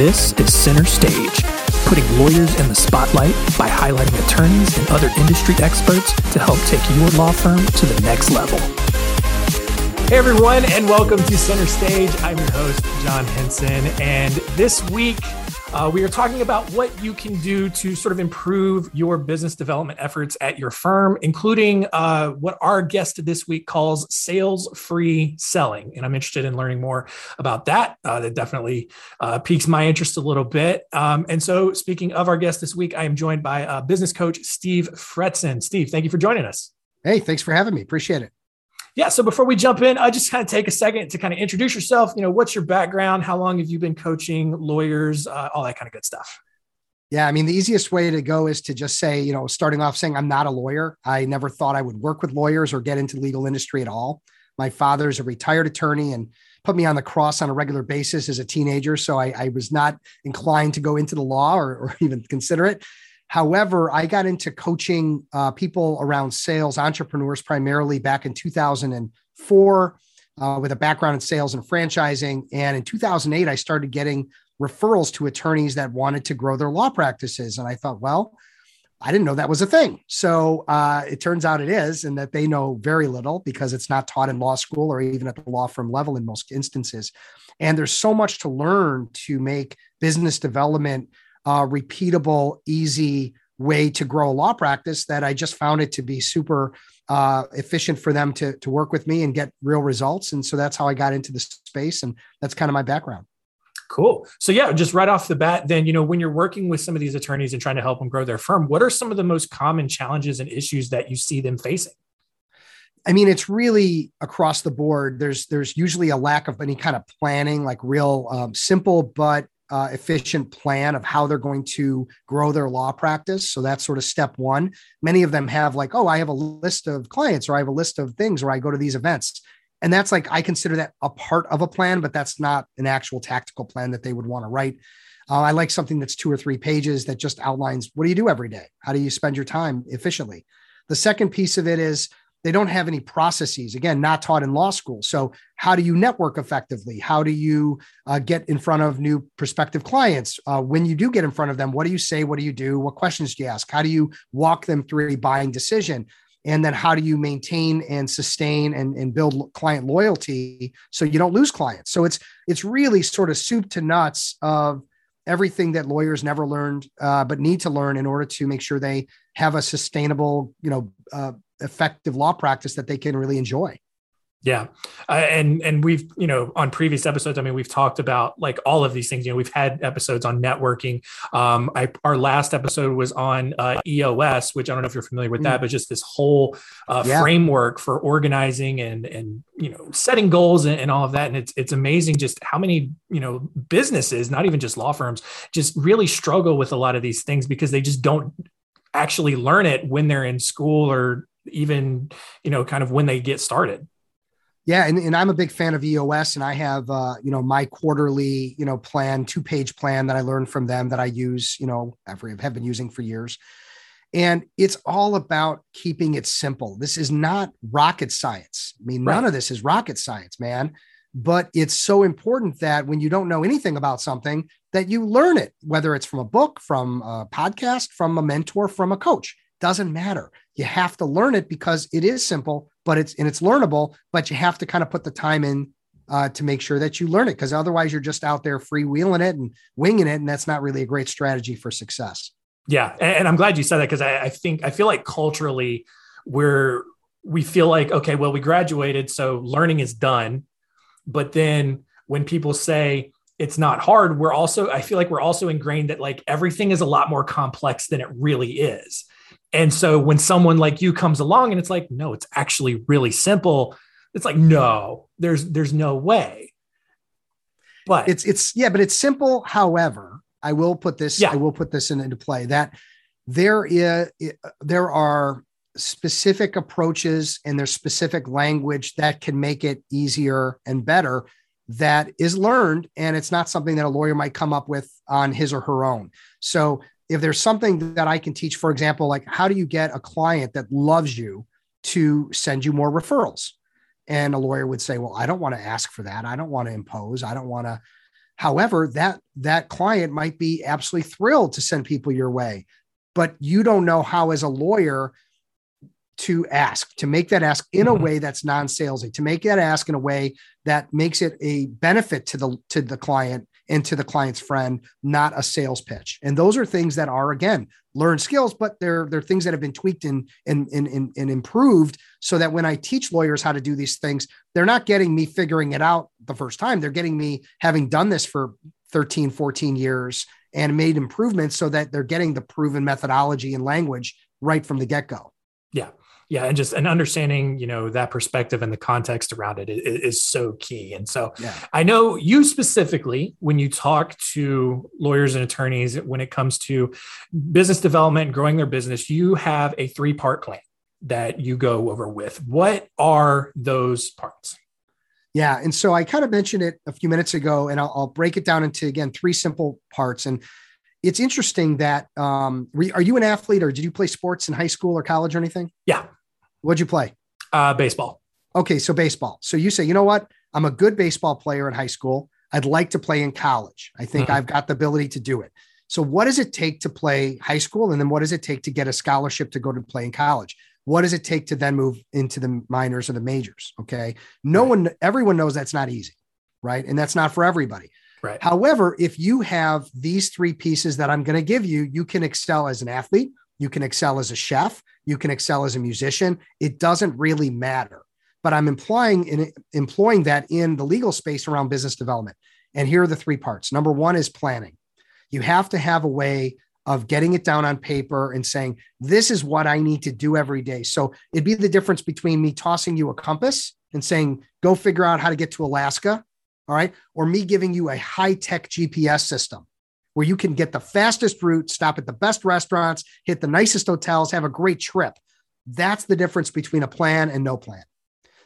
This is Center Stage, putting lawyers in the spotlight by highlighting attorneys and other industry experts to help take your law firm to the next level. Hey everyone, and welcome to Center Stage. I'm your host, John Henson, and this week uh, we are talking about what you can do to sort of improve your business development efforts at your firm, including uh, what our guest this week calls sales free selling. And I'm interested in learning more about that. Uh, that definitely uh, piques my interest a little bit. Um, and so, speaking of our guest this week, I am joined by uh, business coach Steve Fretzin. Steve, thank you for joining us. Hey, thanks for having me. Appreciate it yeah so before we jump in i just kind of take a second to kind of introduce yourself. You know what's your background? How long have you been coaching lawyers uh, all that kind of good stuff? Yeah i mean the easiest way to go is to just say you know starting off saying i'm not a lawyer. I never thought i would work with lawyers or get into legal industry at all. My father's a retired attorney and put me on the cross on a regular basis as a teenager so i, I was not inclined to go into the law or, or even consider it However, I got into coaching uh, people around sales, entrepreneurs primarily back in 2004 uh, with a background in sales and franchising. And in 2008, I started getting referrals to attorneys that wanted to grow their law practices. And I thought, well, I didn't know that was a thing. So uh, it turns out it is, and that they know very little because it's not taught in law school or even at the law firm level in most instances. And there's so much to learn to make business development uh, repeatable, easy way to grow a law practice that I just found it to be super uh, efficient for them to, to work with me and get real results. And so that's how I got into the space. And that's kind of my background. Cool. So yeah, just right off the bat, then, you know, when you're working with some of these attorneys and trying to help them grow their firm, what are some of the most common challenges and issues that you see them facing? I mean, it's really across the board. There's there's usually a lack of any kind of planning, like real um, simple but uh, efficient plan of how they're going to grow their law practice. So that's sort of step one. Many of them have like, oh, I have a list of clients or I have a list of things or I go to these events. And that's like, I consider that a part of a plan, but that's not an actual tactical plan that they would want to write. Uh, I like something that's two or three pages that just outlines what do you do every day? How do you spend your time efficiently? The second piece of it is they don't have any processes again not taught in law school. So how do you network effectively? How do you uh, get in front of new prospective clients? Uh, when you do get in front of them what do you say? What do you do? What questions do you ask? How do you walk them through a buying decision? And then how do you maintain and sustain and, and build client loyalty so you don't lose clients? So it's it's really sort of soup to nuts of everything that lawyers never learned uh, but need to learn in order to make sure they have a sustainable you know uh, effective law practice that they can really enjoy. Yeah. Uh, and, and we've, you know, on previous episodes, I mean, we've talked about like all of these things, you know, we've had episodes on networking. Um, I, our last episode was on uh, EOS, which I don't know if you're familiar with mm. that, but just this whole uh, yeah. framework for organizing and, and, you know, setting goals and, and all of that. And it's, it's amazing just how many, you know, businesses, not even just law firms, just really struggle with a lot of these things because they just don't actually learn it when they're in school or even you know kind of when they get started. Yeah and, and i'm a big fan of eos and i have uh, you know my quarterly you know plan two page plan that i learned from them that i use you know every have been using for years. And it's all about keeping it simple. This is not rocket science. I mean right. none of this is rocket science man. But it's so important that when you don't know anything about something that you learn it whether it's from a book from a podcast from a mentor from a coach. Doesn't matter. You have to learn it because it is simple, but it's and it's learnable, but you have to kind of put the time in uh, to make sure that you learn it because otherwise you're just out there freewheeling it and winging it. And that's not really a great strategy for success. Yeah. And, I'm glad you said that because I, I think I feel like culturally we're we feel like, okay, well, we graduated, so learning is done. But then when people say, it's not hard we're also i feel like we're also ingrained that like everything is a lot more complex than it really is and so when someone like you comes along and it's like, no, it's actually really simple. It's like, no, there's there's no way. But it's it's yeah, but it's simple. However, I will put this, yeah. I will put this in, into play that there is there are specific approaches and there's specific language that can make it easier and better that is learned and it's not something that a lawyer might come up with on his or her own so if there's something that I can teach, for example, like how do you get a client that loves you to send you more referrals? And a lawyer would say, Well, I don't want to ask for that. I don't want to impose. I don't want to However, that that client might be absolutely thrilled to send people your way, but you don't know how as a lawyer to ask, to make that ask in a mm-hmm. way that's non-salesy, to make that ask in a way that makes it a benefit to the to the client and to the client's friend, not a sales pitch. And those are things that are again learned skills, but they're they're things that have been tweaked and, and, and, and improved so that when I teach lawyers how to do these things, they're not getting me figuring it out the first time. They're getting me having done this for 13, 14 years and made improvements so that they're getting the proven methodology and language right from the get-go. Yeah and just an understanding you know that perspective and the context around it is, is so key and so yeah. i know you specifically when you talk to lawyers and attorneys when it comes to business development and growing their business you have a three part plan that you go over with what are those parts yeah and so i kind of mentioned it a few minutes ago and i'll, I'll break it down into again three simple parts and it's interesting that um, are you an athlete or did you play sports in high school or college or anything? Yeah. What'd you play? Uh, baseball. Okay, so baseball. So you say, you know what? I'm a good baseball player in high school. I'd like to play in college. I think mm-hmm. I've got the ability to do it. So, what does it take to play high school? And then what does it take to get a scholarship to go to play in college? What does it take to then move into the minors or the majors? Okay. No right. one, everyone knows that's not easy, right? And that's not for everybody. Right. However, if you have these three pieces that I'm going to give you, you can excel as an athlete, you can excel as a chef, you can excel as a musician. It doesn't really matter. But I'm implying in employing that in the legal space around business development. And here are the three parts. Number one is planning. You have to have a way of getting it down on paper and saying, this is what I need to do every day. So it'd be the difference between me tossing you a compass and saying, go figure out how to get to Alaska. All right. Or me giving you a high tech GPS system where you can get the fastest route, stop at the best restaurants, hit the nicest hotels, have a great trip. That's the difference between a plan and no plan.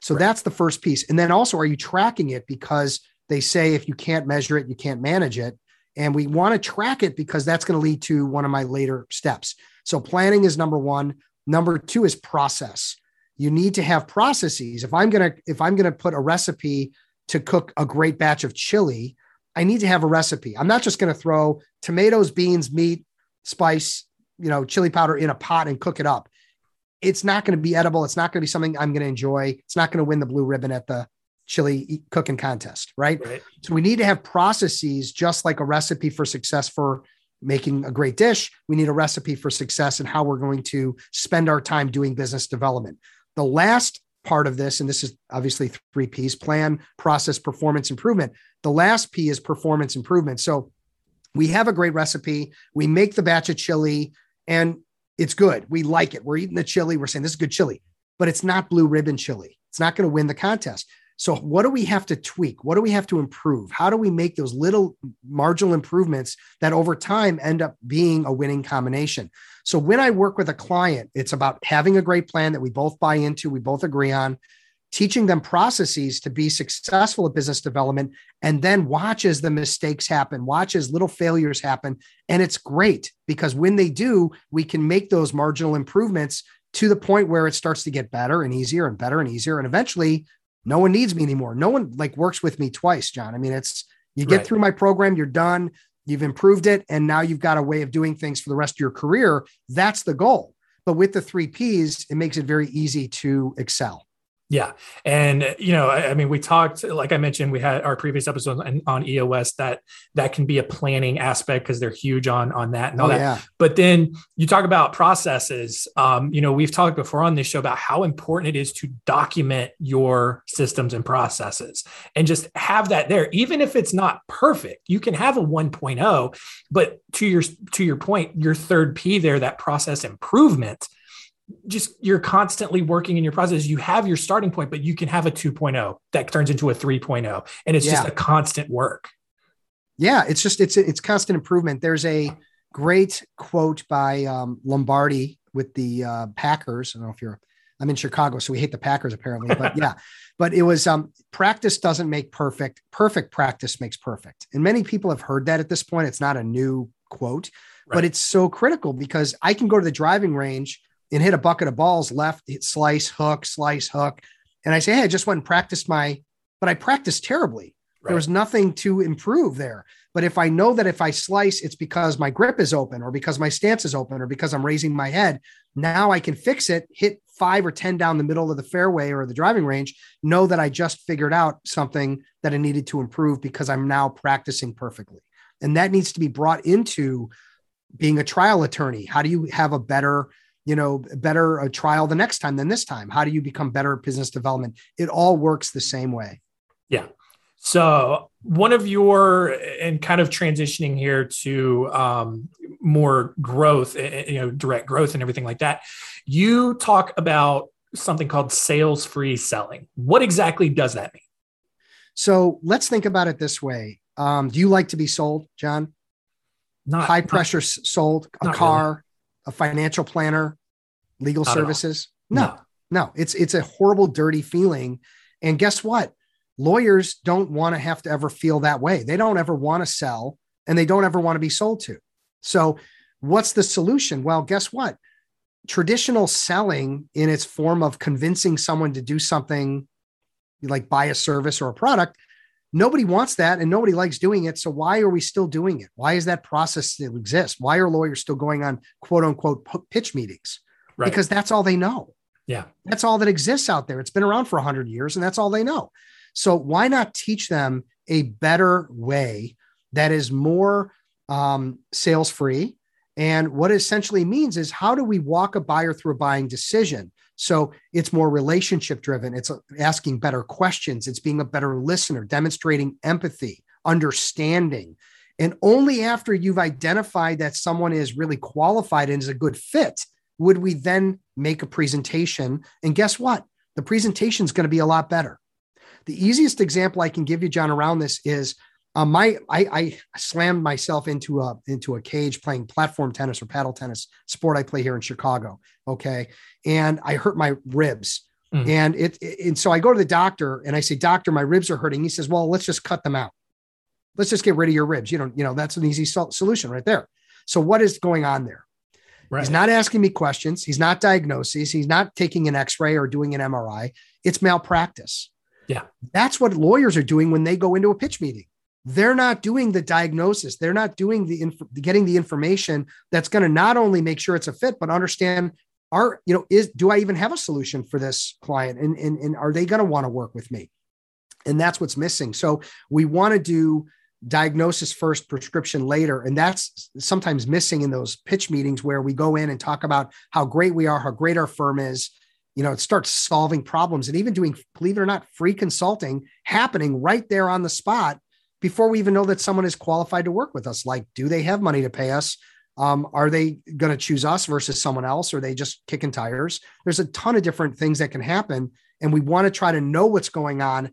So right. that's the first piece. And then also, are you tracking it? Because they say if you can't measure it, you can't manage it. And we want to track it because that's going to lead to one of my later steps. So planning is number one. Number two is process. You need to have processes. If I'm going to, if I'm going to put a recipe to cook a great batch of chili, I need to have a recipe. I'm not just going to throw tomatoes, beans, meat, spice, you know, chili powder in a pot and cook it up. It's not going to be edible. It's not going to be something I'm going to enjoy. It's not going to win the blue ribbon at the chili cooking contest, right? right? So we need to have processes just like a recipe for success for making a great dish. We need a recipe for success and how we're going to spend our time doing business development. The last part of this, and this is obviously three P's plan, process, performance, improvement. The last P is performance improvement. So we have a great recipe. We make the batch of chili and it's good. We like it. We're eating the chili. We're saying this is good chili, but it's not blue ribbon chili. It's not going to win the contest. So, what do we have to tweak? What do we have to improve? How do we make those little marginal improvements that over time end up being a winning combination? So, when I work with a client, it's about having a great plan that we both buy into, we both agree on, teaching them processes to be successful at business development, and then watch as the mistakes happen, watch as little failures happen. And it's great because when they do, we can make those marginal improvements to the point where it starts to get better and easier and better and easier. And eventually, no one needs me anymore. No one like works with me twice, John. I mean, it's you get right. through my program, you're done, you've improved it, and now you've got a way of doing things for the rest of your career. That's the goal. But with the three P's, it makes it very easy to excel. Yeah. And, you know, I, I, mean, we talked, like I mentioned, we had our previous episode on, on EOS that that can be a planning aspect because they're huge on, on that and all oh, that. Yeah. But then you talk about processes. Um, you know, we've talked before on this show about how important it is to document your systems and processes and just have that there. Even if it's not perfect, you can have a 1.0, but to your, to your point, your third P there, that process improvement just you're constantly working in your process. You have your starting point, but you can have a 2.0 that turns into a 3.0 and it's yeah. just a constant work. Yeah, it's just it's it's constant improvement. There's a great quote by um, Lombardi with the uh, Packers. I don't know if you're I'm in Chicago, so we hate the Packers apparently, but yeah. But it was um, practice doesn't make perfect. Perfect practice makes perfect. And many people have heard that at this point. It's not a new quote, right. but it's so critical because I can go to the driving range and hit a bucket of balls left, hit slice, hook, slice, hook. And I say, Hey, I just went and practiced my, but I practiced terribly. Right. There was nothing to improve there. But if I know that if I slice, it's because my grip is open or because my stance is open or because I'm raising my head, now I can fix it, hit five or 10 down the middle of the fairway or the driving range, know that I just figured out something that I needed to improve because I'm now practicing perfectly. And that needs to be brought into being a trial attorney. How do you have a better you know better a trial the next time than this time. How do you become better at business development? It all works the same way. Yeah. So one of your and kind of transitioning here to um, more growth eh, eh, you know direct growth and everything like that you talk about something called sales free selling. What exactly does that mean? So let's think about it this way. Um, do you like to be sold john? Not high pressure not, sold a car really a financial planner, legal Not services. No, no, no, it's it's a horrible, dirty feeling. And guess what? Lawyers don't want to have to ever feel that way. They don't ever want to sell and they don't ever want to be sold to. So, what's the solution? Well, guess what? Traditional selling in its form of convincing someone to do something like buy a service or a product Nobody wants that and nobody likes doing it. So why are we still doing it? Why is that process still exist? Why are lawyers still going on quote unquote pitch meetings? Right. Because that's all they know. Yeah. That's all that exists out there. It's been around for 100 years and that's all they know. So why not teach them a better way that is more um, sales free? And what it essentially means is how do we walk a buyer through a buying decision? So it's more relationship driven. It's uh, asking better questions. It's being a better listener, demonstrating empathy, understanding. And only after you've identified that someone is really qualified and is a good fit would we then make a presentation. And guess what? The presentation is going to be a lot better. The easiest example I can give you, John, around this is um, my I, I, slammed myself into a into a cage playing platform tennis or paddle tennis sport I play here in Chicago. Okay, and I hurt my ribs, mm. and it, it and so I go to the doctor and I say, Doctor, my ribs are hurting. He says, Well, let's just cut them out. Let's just get rid of your ribs. You know, you know that's an easy sol- solution right there. So what is going on there? Right. He's not asking me questions. He's not diagnosis. He's not taking an X-ray or doing an MRI. It's malpractice. Yeah, that's what lawyers are doing when they go into a pitch meeting they're not doing the diagnosis. They're not doing the inf- getting the information that's going to not only make sure it's a fit but understand are you know is do i even have a solution for this client? And and, and are they going to want to work with me? And that's what's missing. So we want to do diagnosis first prescription later. And that's sometimes missing in those pitch meetings where we go in and talk about how great we are how great our firm is. You know it starts solving problems and even doing believe it or not free consulting happening right there on the spot before we even know that someone is qualified to work with us. Like, do they have money to pay us? Um, are they going to choose us versus someone else? Or are they just kicking tires? There's a ton of different things that can happen. And we want to try to know what's going on,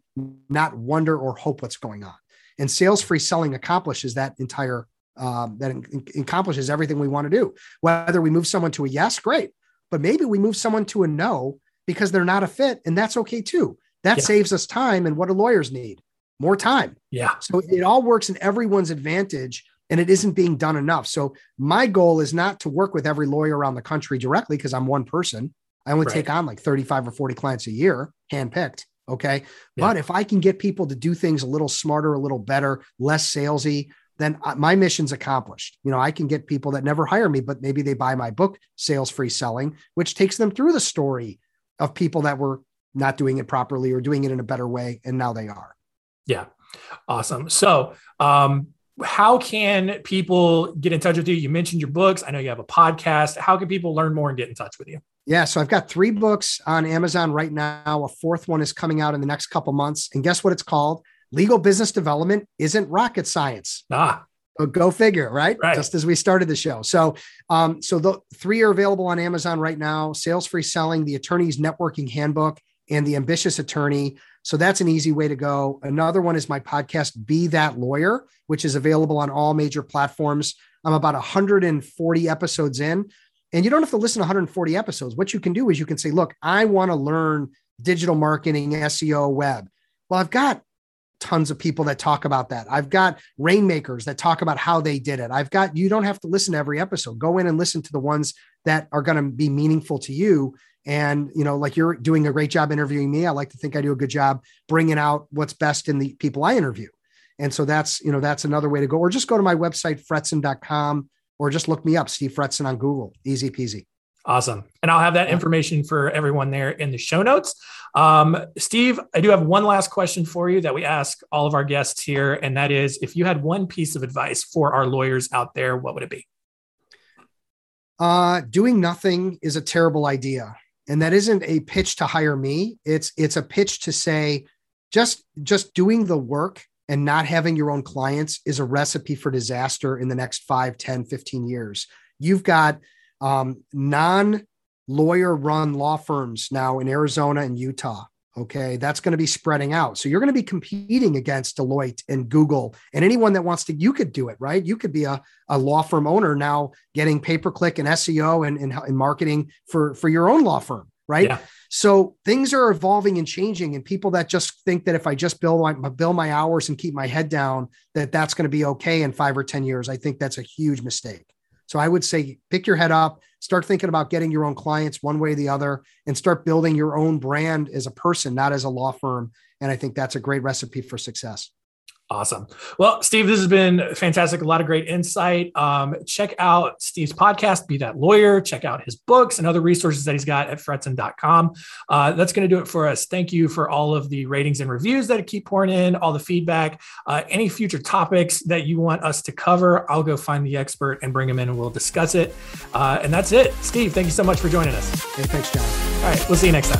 not wonder or hope what's going on. And sales free selling accomplishes that entire, um, that accomplishes everything we want to do. Whether we move someone to a yes, great. But maybe we move someone to a no because they're not a fit. And that's okay too. That yeah. saves us time. And what do lawyers need? More time. Yeah. So it all works in everyone's advantage and it isn't being done enough. So my goal is not to work with every lawyer around the country directly because I'm one person. I only right. take on like 35 or 40 clients a year, handpicked. Okay. Yeah. But if I can get people to do things a little smarter, a little better, less salesy, then my mission's accomplished. You know, I can get people that never hire me, but maybe they buy my book, Sales Free Selling, which takes them through the story of people that were not doing it properly or doing it in a better way. And now they are. Yeah. Awesome. So, um, how can people get in touch with you? You mentioned your books. I know you have a podcast. How can people learn more and get in touch with you? Yeah, so I've got three books on Amazon right now. A fourth one is coming out in the next couple months. And guess what it's called? Legal business development isn't rocket science. Ah. So go figure, right? right? Just as we started the show. So, um, so the three are available on Amazon right now: Sales Free Selling, the Attorney's Networking Handbook, and the Ambitious Attorney. So that's an easy way to go. Another one is my podcast, Be That Lawyer, which is available on all major platforms. I'm about 140 episodes in, and you don't have to listen to 140 episodes. What you can do is you can say, look, I want to learn digital marketing, SEO, web. Well, I've got tons of people that talk about that. I've got rainmakers that talk about how they did it. I've got, you don't have to listen to every episode. Go in and listen to the ones that are going to be meaningful to you and, you know, like you're doing a great job interviewing me. I like to think I do a good job bringing out what's best in the people I interview. And so that's, you know, that's another way to go. Or just go to my website, fretzin.com, or just look me up, Steve Fretzin on Google. Easy peasy. Awesome. And I'll have that information for everyone there in the show notes. Um, Steve, I do have one last question for you that we ask all of our guests here. And that is if you had one piece of advice for our lawyers out there, what would it be? Uh, doing nothing is a terrible idea. And that isn't a pitch to hire me. It's it's a pitch to say just just doing the work and not having your own clients is a recipe for disaster in the next 5, 10, 15 years. You've got um, non lawyer run law firms now in Arizona and Utah. Okay. That's going to be spreading out. So you're going to be competing against Deloitte and Google and anyone that wants to, you could do it, right? You could be a, a law firm owner now getting pay per click and SEO and, and, and, marketing for, for your own law firm, right? Yeah. So things are evolving and changing, and people that just think that if I just bill my bill my hours and keep my head down, that that's going to be okay in five or ten years. I think that's a huge mistake. So I would say pick your head up, start thinking about getting your own clients one way or the other, and start building your own brand as a person, not as a law firm. And I think that's a great recipe for success. Awesome. Well, Steve, this has been fantastic. A lot of great insight. Um, check out Steve's podcast, Be That Lawyer. Check out his books and other resources that he's got at fretzin.com. Uh, that's going to do it for us. Thank you for all of the ratings and reviews that keep pouring in, all the feedback. Uh, any future topics that you want us to cover, I'll go find the expert and bring him in and we'll discuss it. Uh, and that's it. Steve, thank you so much for joining us. Hey, thanks, John. All right. We'll see you next time.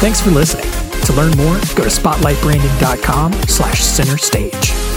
Thanks for listening. To learn more, go to spotlightbranding.com slash center stage.